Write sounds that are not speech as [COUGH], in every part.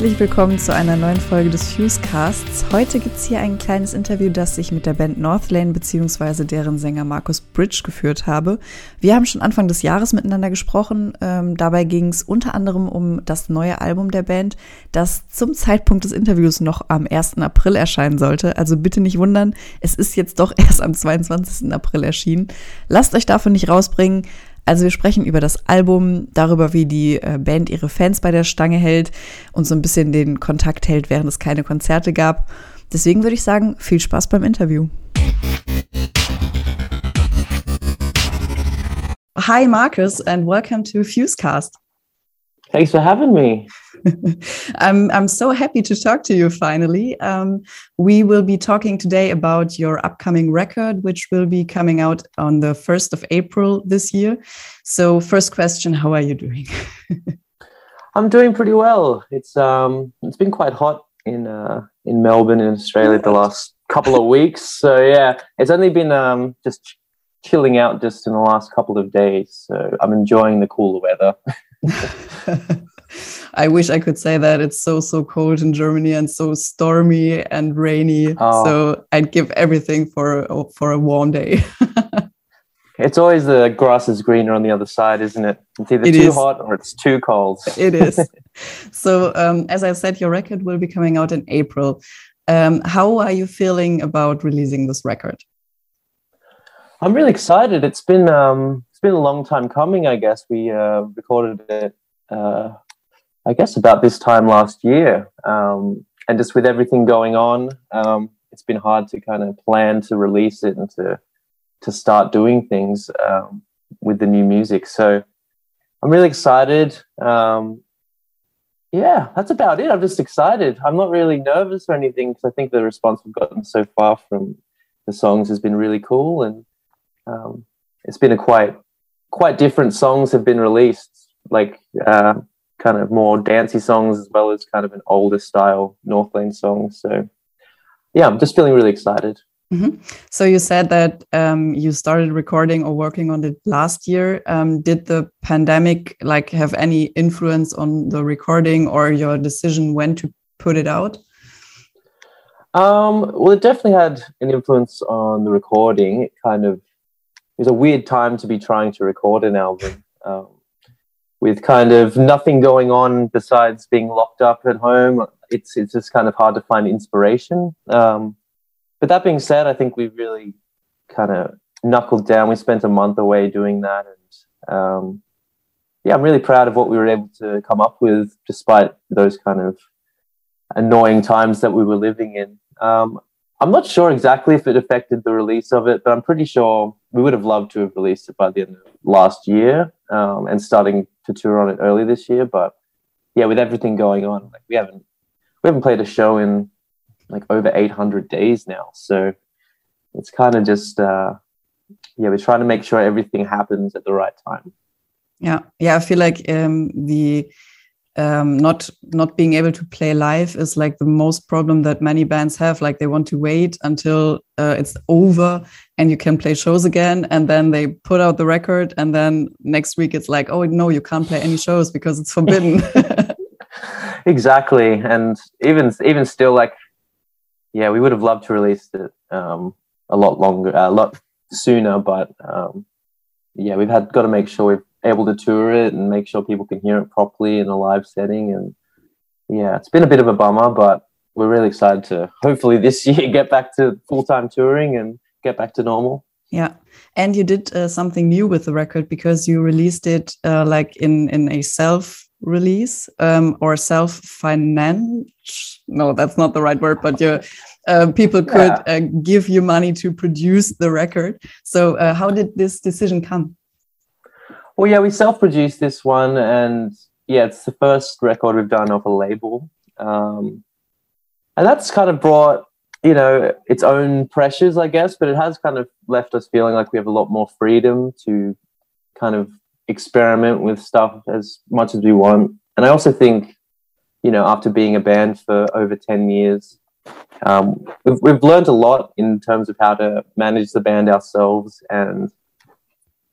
Herzlich willkommen zu einer neuen Folge des Fusecasts. Heute gibt es hier ein kleines Interview, das ich mit der Band Northlane bzw. deren Sänger Markus Bridge geführt habe. Wir haben schon Anfang des Jahres miteinander gesprochen. Ähm, dabei ging es unter anderem um das neue Album der Band, das zum Zeitpunkt des Interviews noch am 1. April erscheinen sollte. Also bitte nicht wundern, es ist jetzt doch [LAUGHS] erst am 22. April erschienen. Lasst euch davon nicht rausbringen. Also wir sprechen über das Album, darüber, wie die äh, Band ihre Fans bei der Stange hält und so ein bisschen den Kontakt hält, während es keine Konzerte gab. Deswegen würde ich sagen, viel Spaß beim Interview. Hi Marcus and welcome to Fusecast. Thanks for having me. [LAUGHS] I'm I'm so happy to talk to you finally. Um, we will be talking today about your upcoming record, which will be coming out on the first of April this year. So, first question: How are you doing? [LAUGHS] I'm doing pretty well. It's um it's been quite hot in uh in Melbourne in Australia the last couple of weeks. So yeah, it's only been um just chilling out just in the last couple of days. So I'm enjoying the cooler weather. [LAUGHS] I wish I could say that it's so so cold in Germany and so stormy and rainy. Oh. So I'd give everything for for a warm day. [LAUGHS] it's always the grass is greener on the other side, isn't it? It's either it too is. hot or it's too cold. It is. [LAUGHS] so um, as I said, your record will be coming out in April. Um, how are you feeling about releasing this record? I'm really excited. It's been um, it's been a long time coming. I guess we uh, recorded it uh, I guess about this time last year. Um, and just with everything going on, um, it's been hard to kind of plan to release it and to to start doing things um, with the new music. So I'm really excited. Um, yeah, that's about it. I'm just excited. I'm not really nervous or anything because I think the response we've gotten so far from the songs has been really cool, and um, it's been a quite quite different songs have been released. Like uh, kind of more dancey songs as well as kind of an older style Northlane song. So yeah, I'm just feeling really excited. Mm-hmm. So you said that um, you started recording or working on it last year. Um, did the pandemic like have any influence on the recording or your decision when to put it out? Um, well, it definitely had an influence on the recording. It kind of it was a weird time to be trying to record an album. With kind of nothing going on besides being locked up at home, it's it's just kind of hard to find inspiration. Um, but that being said, I think we really kind of knuckled down. We spent a month away doing that, and um, yeah, I'm really proud of what we were able to come up with, despite those kind of annoying times that we were living in. Um, I'm not sure exactly if it affected the release of it, but I'm pretty sure we would have loved to have released it by the end of last year um, and starting to tour on it early this year. But yeah, with everything going on, like we haven't we haven't played a show in like over 800 days now, so it's kind of just uh, yeah, we're trying to make sure everything happens at the right time. Yeah, yeah, I feel like um, the um, not not being able to play live is like the most problem that many bands have. Like they want to wait until uh, it's over and you can play shows again, and then they put out the record, and then next week it's like, oh no, you can't play any shows because it's forbidden. [LAUGHS] exactly, and even even still, like, yeah, we would have loved to release it um, a lot longer, a lot sooner, but um, yeah, we've had got to make sure we've able to tour it and make sure people can hear it properly in a live setting. And yeah, it's been a bit of a bummer, but we're really excited to hopefully this [LAUGHS] year get back to full time touring and get back to normal. Yeah, and you did uh, something new with the record because you released it uh, like in in a self release um, or self finance. No, that's not the right word, but you. Uh, people could yeah. Uh, give you money to produce the record. So, uh, how did this decision come? Well, yeah, we self-produced this one, and yeah, it's the first record we've done off a label, um, and that's kind of brought you know its own pressures, I guess, but it has kind of left us feeling like we have a lot more freedom to kind of experiment with stuff as much as we want. And I also think, you know, after being a band for over ten years, um, we've, we've learned a lot in terms of how to manage the band ourselves and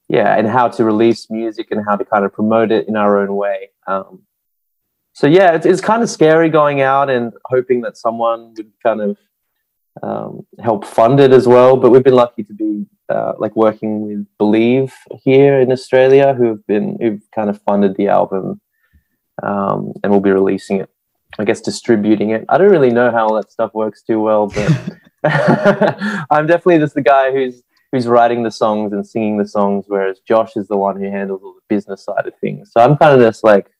yeah, and how to release music and how to kind of promote it in our own way. Um, so yeah, it's, it's kind of scary going out and hoping that someone would kind of um, help fund it as well. But we've been lucky to be uh, like working with Believe here in Australia, who have been who've kind of funded the album, um, and we'll be releasing it. I guess distributing it. I don't really know how all that stuff works too well, but [LAUGHS] [LAUGHS] I'm definitely just the guy who's who's writing the songs and singing the songs, whereas Josh is the one who handles all the business side of things. So I'm kind of just like,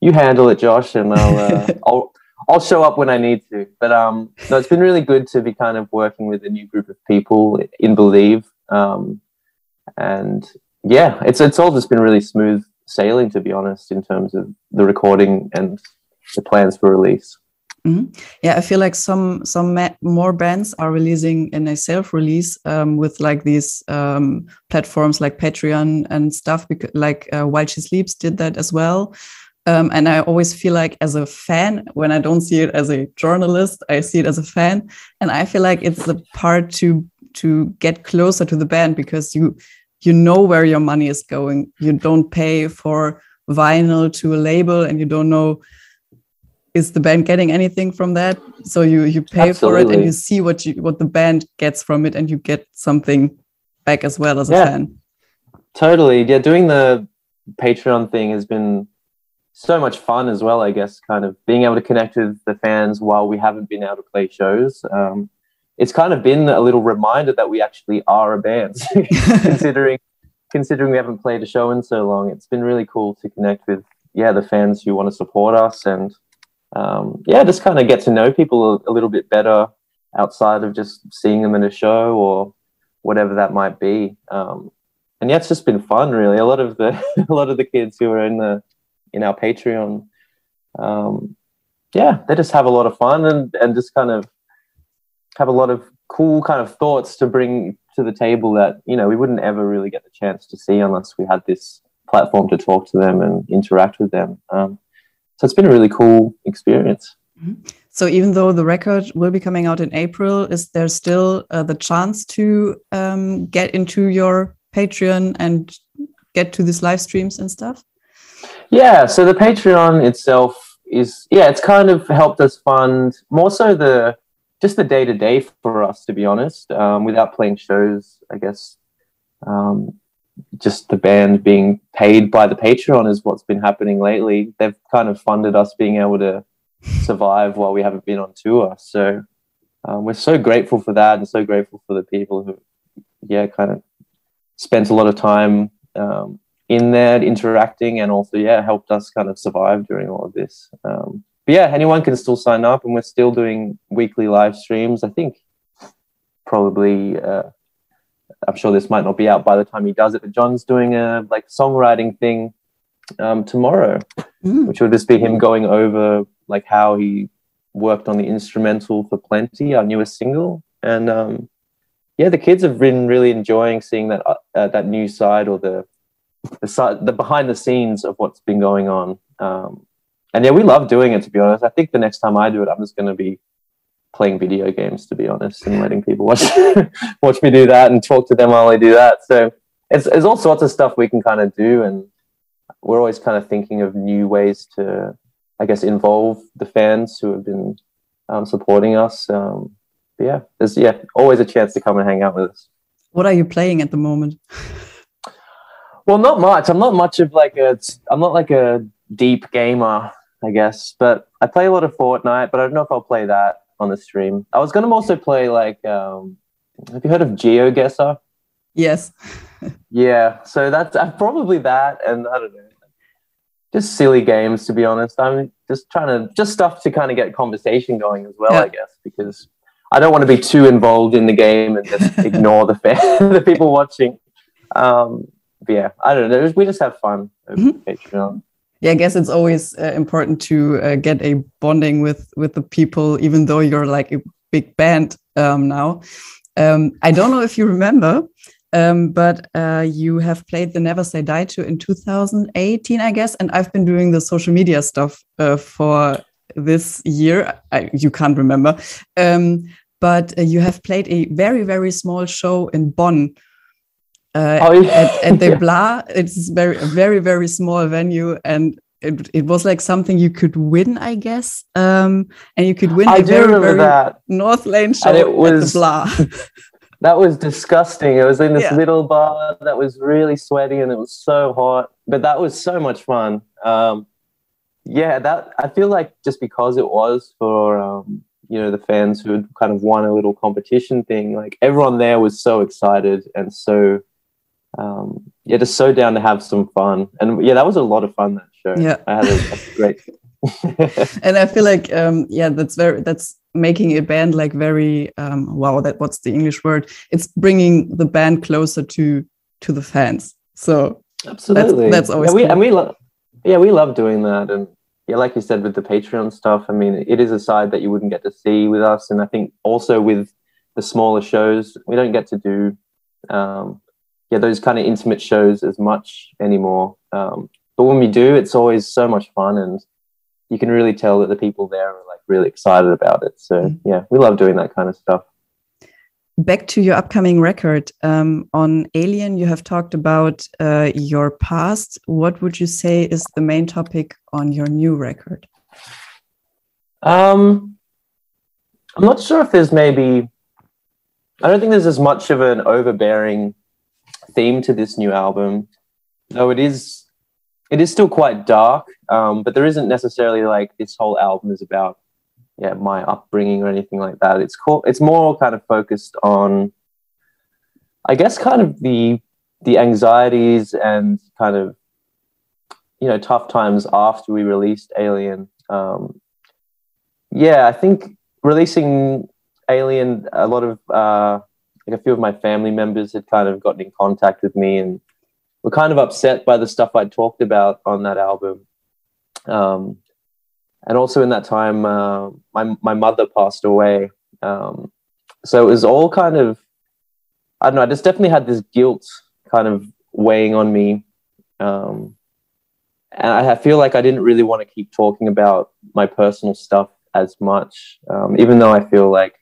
you handle it, Josh, and I'll uh, [LAUGHS] I'll I'll show up when I need to. But um, no, it's been really good to be kind of working with a new group of people in Believe, um, and yeah, it's it's all just been really smooth sailing, to be honest, in terms of the recording and the plans for release. Mm-hmm. Yeah, I feel like some some ma- more bands are releasing in a self release um, with like these um, platforms like Patreon and stuff. Because like uh, While She Sleeps did that as well. Um, and I always feel like as a fan, when I don't see it as a journalist, I see it as a fan, and I feel like it's the part to to get closer to the band because you you know where your money is going. You don't pay for vinyl to a label, and you don't know is the band getting anything from that. So you you pay Absolutely. for it, and you see what you what the band gets from it, and you get something back as well as yeah. a fan. Totally, yeah. Doing the Patreon thing has been so much fun as well, I guess, kind of being able to connect with the fans while we haven't been able to play shows. Um, it's kind of been a little reminder that we actually are a band, [LAUGHS] considering considering we haven't played a show in so long. It's been really cool to connect with yeah the fans who want to support us and um, yeah just kind of get to know people a, a little bit better outside of just seeing them in a show or whatever that might be. Um, and yeah, it's just been fun, really. A lot of the [LAUGHS] a lot of the kids who are in the in our Patreon. Um, yeah, they just have a lot of fun and, and just kind of have a lot of cool kind of thoughts to bring to the table that, you know, we wouldn't ever really get the chance to see unless we had this platform to talk to them and interact with them. Um, so it's been a really cool experience. Mm-hmm. So even though the record will be coming out in April, is there still uh, the chance to um, get into your Patreon and get to these live streams and stuff? Yeah, so the Patreon itself is yeah, it's kind of helped us fund more so the just the day to day for us, to be honest. Um, without playing shows, I guess um, just the band being paid by the Patreon is what's been happening lately. They've kind of funded us being able to survive while we haven't been on tour. So um, we're so grateful for that, and so grateful for the people who, yeah, kind of spent a lot of time um, in there interacting and also yeah helped us kind of survive during all of this um, but yeah anyone can still sign up and we're still doing weekly live streams i think probably uh, i'm sure this might not be out by the time he does it but john's doing a like songwriting thing um, tomorrow mm. which will just be him going over like how he worked on the instrumental for plenty our newest single and um, yeah the kids have been really enjoying seeing that uh, that new side or the the side, the behind the scenes of what's been going on. Um, and yeah, we love doing it. To be honest, I think the next time I do it, I'm just going to be playing video games. To be honest, and letting people watch [LAUGHS] watch me do that and talk to them while I do that. So it's there's all sorts of stuff we can kind of do, and we're always kind of thinking of new ways to, I guess, involve the fans who have been um, supporting us. Um, yeah, there's yeah always a chance to come and hang out with us. What are you playing at the moment? Well, not much. I'm not much of like a. I'm not like a deep gamer, I guess. But I play a lot of Fortnite. But I don't know if I'll play that on the stream. I was gonna also play like. Um, have you heard of GeoGuessr? Yes. [LAUGHS] yeah. So that's uh, probably that, and I don't know. Just silly games, to be honest. I'm just trying to just stuff to kind of get conversation going as well, yeah. I guess, because I don't want to be too involved in the game and just [LAUGHS] ignore the fan, [LAUGHS] the people watching. Um, but yeah, I don't know. We just have fun mm-hmm. Patreon. Yeah, I guess it's always uh, important to uh, get a bonding with with the people, even though you're like a big band um, now. Um, I don't know if you remember, um, but uh, you have played the Never Say Die Tour in 2018, I guess, and I've been doing the social media stuff uh, for this year. I, you can't remember, um, but uh, you have played a very very small show in Bonn uh, oh, yeah. at, at, [LAUGHS] the yeah. Bla. It's very, very, very small venue, and it, it was like something you could win, I guess. Um, and you could win I a do very, remember very that. Northlane show And it at was- the blah. [LAUGHS] That was disgusting. It was in this Yeah. little bar that was really sweaty and it was so hot, but that was so much fun. Um, yeah, that I feel like just because it was for um, you know the fans who had kind of won a little competition thing, like everyone there was so excited and so um, yeah, just so down to have some fun. And yeah, that was a lot of fun that show. Yeah. I had a, a great. [LAUGHS] and I feel like um yeah that's very that's making a band like very um wow that what's the English word it's bringing the band closer to to the fans so Absolutely. that's always yeah, we, cool. and we love yeah, we love doing that. And yeah, like you said with the Patreon stuff, I mean, it is a side that you wouldn't get to see with us. And I think also with the smaller shows, we don't get to do um yeah, those kind of intimate shows as much anymore. Um but when we do, it's always so much fun and you can really tell that the people there are like really excited about it. So Mhm. yeah, we love doing that kind of stuff. back to your upcoming record um on Alien you have talked about uh your past what would you say is the main topic on your new record Um, I'm not sure if there's maybe. I don't think there's as much of an overbearing theme to this new album, though it is. It is still quite dark, um, but there isn't necessarily like this whole album is about, yeah, my upbringing or anything like that. It's called. It's more kind of focused on, I guess, kind of the the anxieties and kind of, you know, tough times after we released Alien. Um, yeah, I think releasing Alien, a lot of uh, like a few of my family members had kind of gotten in contact with me and were kind of upset by the stuff I'd talked about on that album. Um, and also in that time, uh, my my mother passed away, um, so it was all kind of I don't know. I just definitely had this guilt kind of weighing on me. Um, and I I feel like I didn't really want to keep talking about my personal stuff as much, um, even though I feel like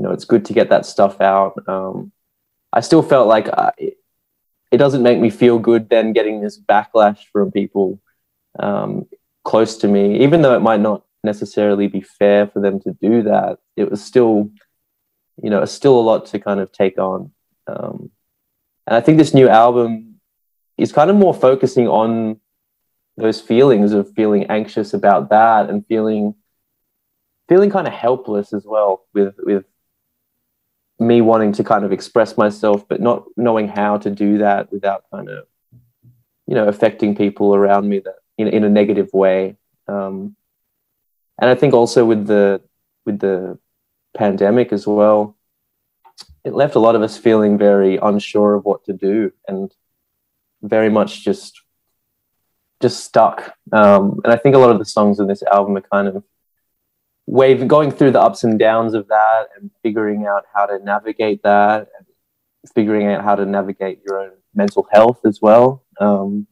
you know it's good to get that stuff out. Um, I still felt like I, it, doesn't make me feel good then getting this backlash from people um, close to me, even though it might not necessarily be fair for them to do that. It was still, you know, still a lot to kind of take on. Um, and I think this new album is kind of more focusing on those feelings of feeling anxious about that and feeling feeling kind of helpless as well with with me wanting to kind of express myself but not knowing how to do that without kind of you know affecting people around me that in, in a negative way. Um, and i think also with the with the pandemic as well it left a lot of us feeling very unsure of what to do and very much just just stuck. Um, and i think a lot of the songs in this album are kind of wave going through the ups and downs of that and figuring out how to navigate that and figuring out how to navigate your own mental health as well. Um,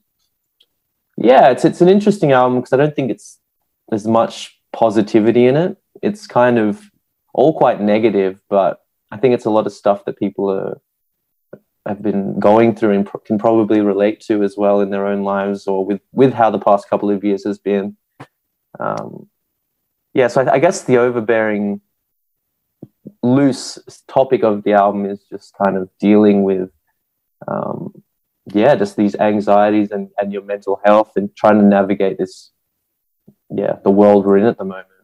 yeah it's it's an interesting album because i don't think it's there's much positivity in it. It's kind of all quite negative but i think it's a lot of stuff that people are have been going through and pro- can probably relate to as well in their own lives or with with how the past couple of years has been. Um, yeah so I, I guess the overbearing loose topic of the album is just kind of dealing with um, yeah just these anxieties and, and your mental health and trying to navigate this yeah the world we're in at the moment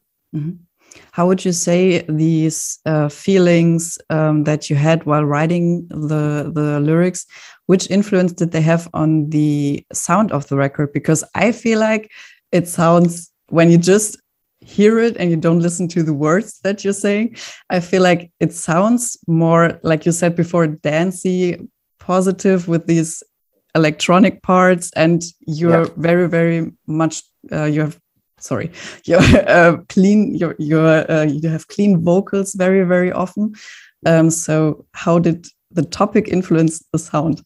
How would you say these uh, feelings um, that you had while writing the the lyrics, which influence did they have on the sound of the record? Because I feel like it sounds when you just hear it and you don't listen to the words that you're saying, I feel like it sounds more like you said before, dancey, positive with these electronic parts, and you're Yeah. very, very much uh, you have sorry [LAUGHS] you're uh, clean you're, you're uh, you have clean vocals very very often um, so how did the topic influence the sound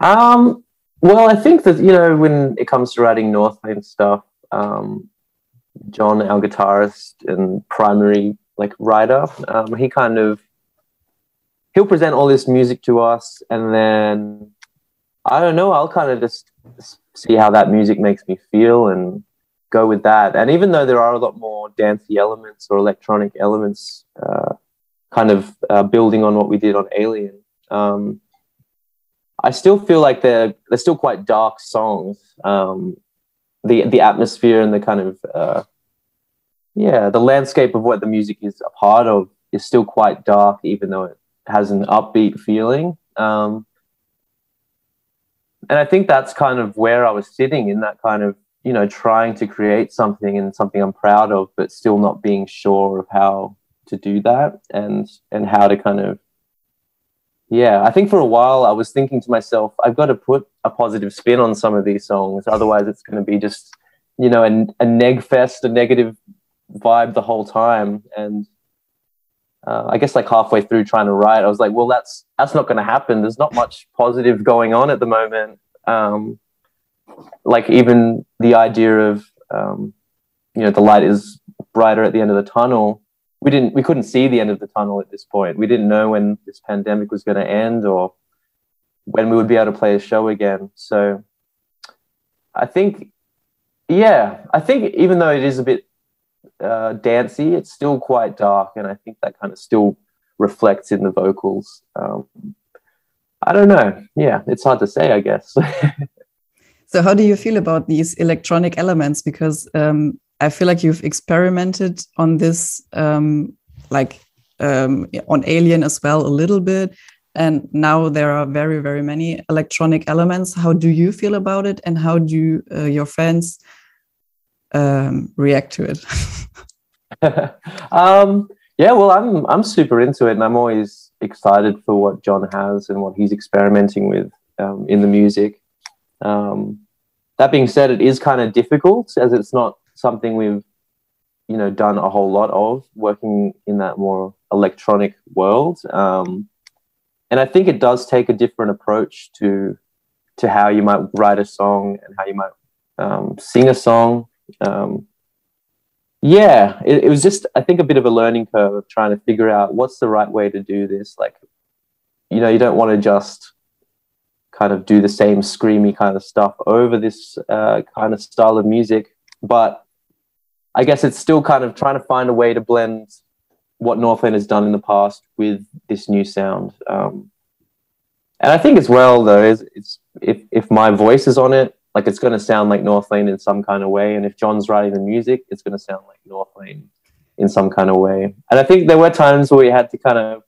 Um, well, I think that you know when it comes to writing Northlane stuff, um, John, our guitarist and primary like writer, um, he kind of he'll present all this music to us, and then I don't know, I'll kind of just see how that music makes me feel and go with that. And even though there are a lot more dancey elements or electronic elements, uh, kind of uh, building on what we did on Alien, um, I still feel like they're they're still quite dark songs. Um, the the atmosphere and the kind of uh, yeah the landscape of what the music is a part of is still quite dark, even though it has an upbeat feeling. Um, and I think that's kind of where I was sitting in that kind of you know trying to create something and something I'm proud of, but still not being sure of how to do that and and how to kind of yeah i think for a while i was thinking to myself i've got to put a positive spin on some of these songs otherwise it's going to be just you know a, a neg fest a negative vibe the whole time. And uh, i guess like halfway through trying to write i was like well that's that's not going to happen. There's not much positive going on at the moment. Um, like even the idea of um, you know the light is brighter at the end of the tunnel we didn't we couldn't see the end of the tunnel at this point. We didn't know when this pandemic was going to end or when we would be able to play a show again. So I think, yeah, I think even though it is a bit uh, dancey, it's still quite dark, and I think that kind of still reflects in the vocals. Um, I don't know. Yeah, it's hard to say, I guess. [LAUGHS] so, how do you feel about these electronic elements? Because um, I feel like you've experimented on this, um, like um, on Alien as well, a little bit. And now there are very, very many electronic elements. How do you feel about it? And how do uh, your fans um, react to it? [LAUGHS] um, yeah, well, I'm I'm super into it, and I'm always excited for what John has and what he's experimenting with um, in the music. Um, that being said, it is kind of difficult as it's not something we've you know done a whole lot of working in that more electronic world. Um, and i think it does take a different approach to to how you might write a song and how you might um, sing a song. Um, yeah it, it was just i think a bit of a learning curve of trying to figure out what's the right way to do this. Like you know you don't want to just kind of do the same screamy kind of stuff over this uh, kind of style of music but I guess it's still kind of trying to find a way to blend what Northlane has done in the past with this new sound. Um, and I think as well, though, is it's if if my voice is on it, like it's going to sound like Northlane in some kind of way, and if John's writing the music, it's going to sound like Northlane in some kind of way. And I think there were times where we had to kind of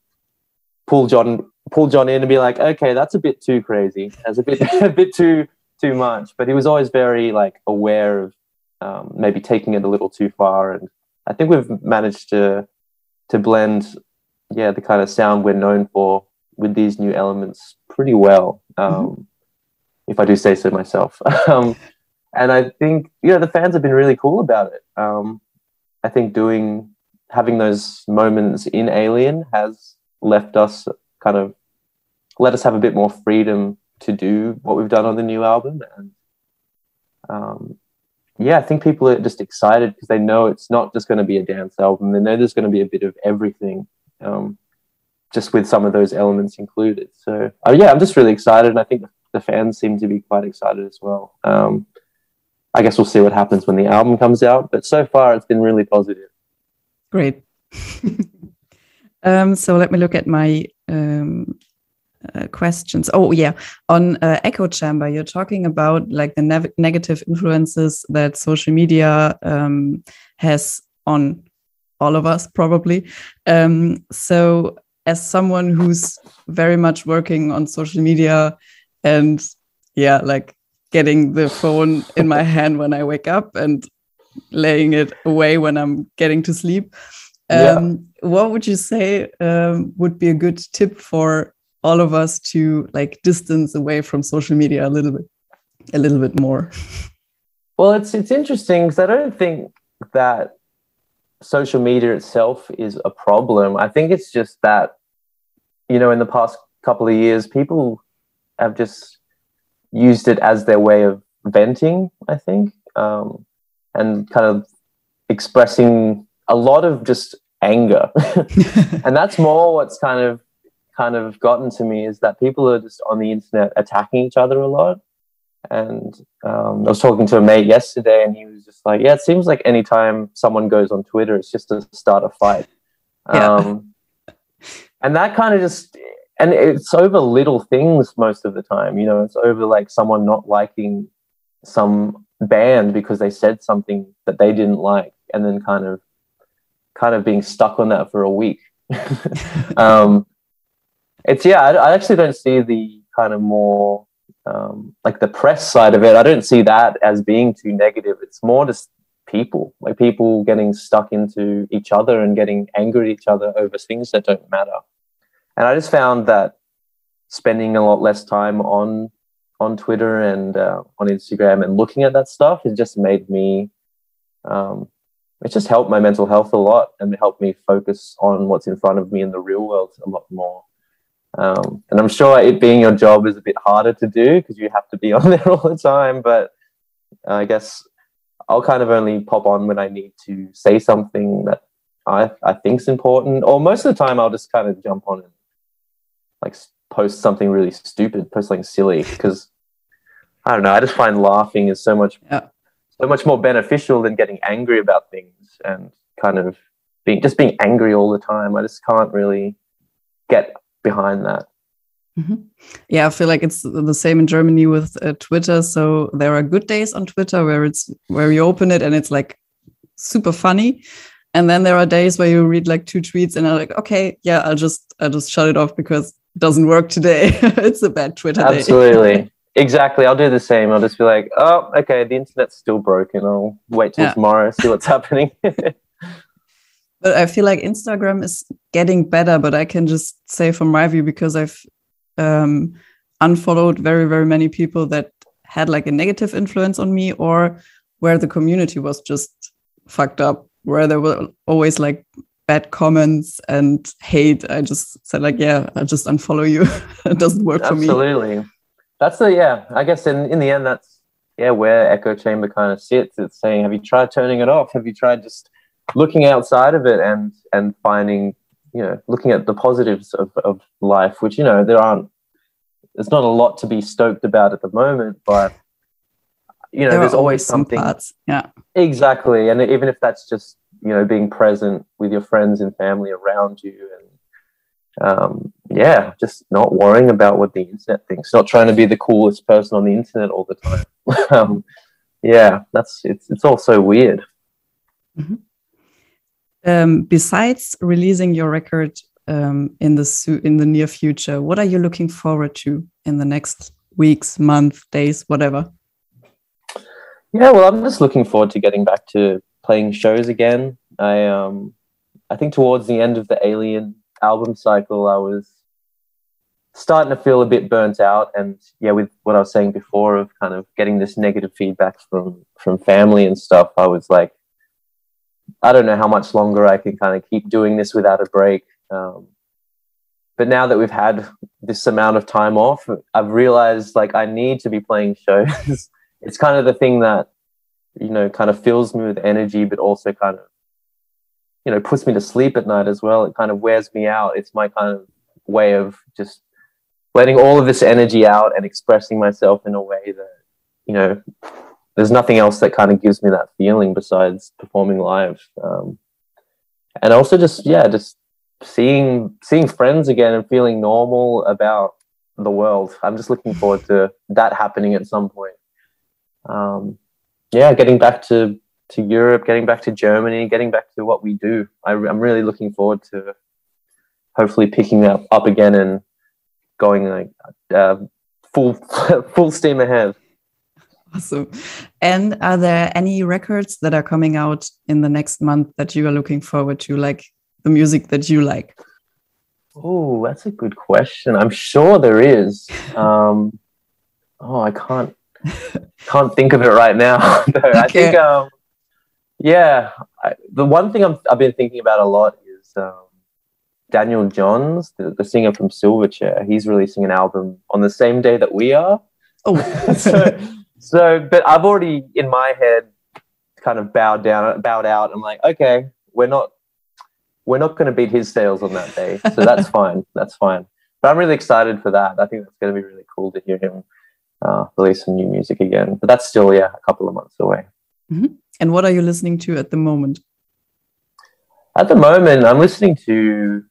pull John pull John in and be like, okay, that's a bit too crazy, that's a bit [LAUGHS] a bit too too much. But he was always very like aware of um, maybe taking it a little too far. And I think we've managed to to blend, yeah, the kind of sound we're known for with these new elements pretty well, um, mm-hmm. if I do say so myself. [LAUGHS] um, and I think you know the fans have been really cool about it. Um, I think doing having those moments in Alien has left us kind of let us have a bit more freedom to do what we've done on the new album and um, yeah, I think people are just excited because they know it's not just going to be a dance album. They know there's going to be a bit of everything, um, just with some of those elements included. So, uh, yeah, I'm just really excited, and I think the fans seem to be quite excited as well. Um, I guess we'll see what happens when the album comes out, but so far it's been really positive. Great. [LAUGHS] um, so let me look at my um, uh, questions. Oh yeah, on uh, echo chamber, you're talking about like the ne negative influences that social media um, has on all of us, probably. Um, so, as someone who's very much working on social media, and yeah, like getting the phone in my [LAUGHS] hand when I wake up and laying it away when I'm getting to sleep. Um, yeah. What would you say um, would be a good tip for all of us to like distance away from social media a little bit a little bit more. [LAUGHS] Well it's it's interesting because i don't think that social media itself is a problem. I think it's just that you know in the past couple of years people have just used it as their way of venting i think um, and kind of expressing a lot of just anger. [LAUGHS] [LAUGHS] And that's more what's kind of kind of gotten to me is that people are just on the internet attacking each other a lot. And um, I was talking to a mate yesterday, and he was just like, "Yeah, it seems like anytime someone goes on Twitter, it's just to start a fight." [LAUGHS] Yeah. Um, and that kind of just and it's over little things most of the time you know it's over like someone not liking some band because they said something that they didn't like and then kind of kind of being stuck on that for a week [LAUGHS] um it's yeah I, I, actually don't see the kind of more um like the press side of it i don't see that as being too negative it's more just people like people getting stuck into each other and getting angry at each other over things that don't matter and I just found that spending a lot less time on on Twitter and uh, on Instagram and looking at that stuff has just made me. Um, it just helped my mental health a lot and helped me focus on what's in front of me in the real world a lot more. Um, and I'm sure it being your job is a bit harder to do because you have to be [LAUGHS] on there all the time. But I guess I'll kind of only pop on when I need to say something that I, I think is important. Or most of the time, I'll just kind of jump on and like post something really stupid, post something silly because I don't know. I just find laughing is so much yeah. so much more beneficial than getting angry about things and kind of being just being angry all the time. I just can't really get behind that. Mm-hmm. Yeah, I feel like it's the same in Germany with uh, Twitter. So there are good days on Twitter where it's where you open it and it's like super funny, and then there are days where you read like two tweets and are like, okay, yeah, I'll just I'll just shut it off because it doesn't work today. [LAUGHS] it's a bad Twitter Absolutely. [LAUGHS] exactly. I'll do the same. I'll just be like, oh, okay, the internet's still broken. I'll wait till yeah. tomorrow, see what's [LAUGHS] happening. But I feel like Instagram is getting better, but I can just say from my view because I've um, unfollowed very, very many people that had like a negative influence on me or where the community was just fucked up, where there were always like bad comments and hate, I just said like, yeah, I'll just unfollow you. [LAUGHS] it doesn't work Absolutely. for me. Absolutely. That's the yeah. I guess in in the end, that's yeah where echo chamber kind of sits. It's saying, have you tried turning it off? Have you tried just looking outside of it and and finding you know looking at the positives of of life, which you know there aren't. There's not a lot to be stoked about at the moment, but you know, there there's always something. Parts. Yeah. Exactly, and even if that's just you know being present with your friends and family around you and um, yeah just not worrying about what the internet thinks not trying to be the coolest person on the internet all the time [LAUGHS] um, yeah that's it's it's all so weird mm-hmm. Um, besides releasing your record um, in the in the near future what are you looking forward to in the next weeks month days whatever yeah well i'm just looking forward to getting back to playing shows again. I um I think towards the end of the Alien album cycle, I was starting to feel a bit burnt out, and yeah, with what I was saying before of kind of getting this negative feedback from from family and stuff, I was like, I don't know how much longer I can kind of keep doing this without a break. Um, but now that we've had this amount of time off, I've realized like I need to be playing shows. [LAUGHS] it's kind of the thing that you know, kind of fills me with energy, but also kind of, you know, puts me to sleep at night as well. It kind of wears me out. It's my kind of way of just letting all of this energy out and expressing myself in a way that, you know, there's nothing else that kind of gives me that feeling besides performing live. Um, and also just, yeah, just seeing, seeing friends again and feeling normal about the world. I'm just looking forward to that happening at some point. Um, yeah, getting back to to Europe, getting back to Germany, getting back to what we do. I, am really looking forward to hopefully picking up up again and going like uh, full [LAUGHS] full steam ahead. Awesome. And are there any records that are coming out in the next month that you are looking forward to, like the music that you like? Oh, that's a good question. I'm sure there is. [LAUGHS] Um, oh, I can't can't think of it right now. [LAUGHS] no, okay. I think, um, yeah, I, the one thing i have been thinking about a lot is um, Daniel Johns, the, the, singer from Silverchair. He's releasing an album on the same day that we are. Oh, [LAUGHS] so, so, but I've already in my head kind of bowed down, bowed out. I'm like, okay, we're not, we're not going to beat his sales on that day, so [LAUGHS] that's fine. That's fine. But I'm really excited for that. I think that's going to be really cool to hear him uh, release some new music again. But that's still yeah a couple of months away. Mm-hmm. And what are you listening to at the moment? At the moment, I'm listening to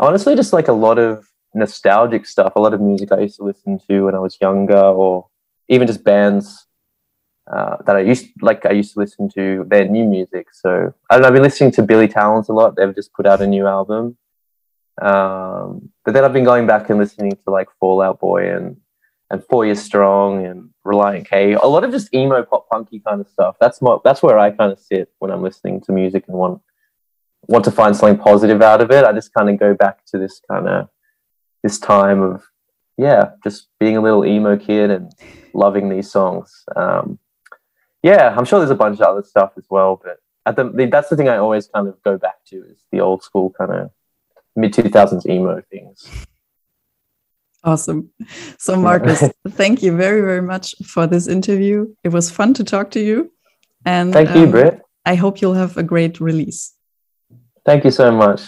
honestly just like a lot of nostalgic stuff, a lot of music I used to listen to when I was younger, or even just bands uh, that I used like I used to listen to their new music. So I don't know, I've been listening to Billy Talent a lot. They've just put out a new album. Um, but then I've been going back and listening to like Fall Out Boy and and Four Years Strong and Relient K. A lot of just emo pop punky kind of stuff. That's my that's where I kind of sit when I'm listening to music and want want to find something positive out of it. I just kind of go back to this kind of this time of yeah, just being a little emo kid and loving these songs. Um, yeah, I'm sure there's a bunch of other stuff as well, but at the, that's the thing I always kind of go back to is the old school kind of mid 2000s emo things. Awesome. So, Marcus, [LAUGHS] thank you very, very much for this interview. It was fun to talk to you. And thank you, um, Britt. I hope you'll have a great release. Thank you so much.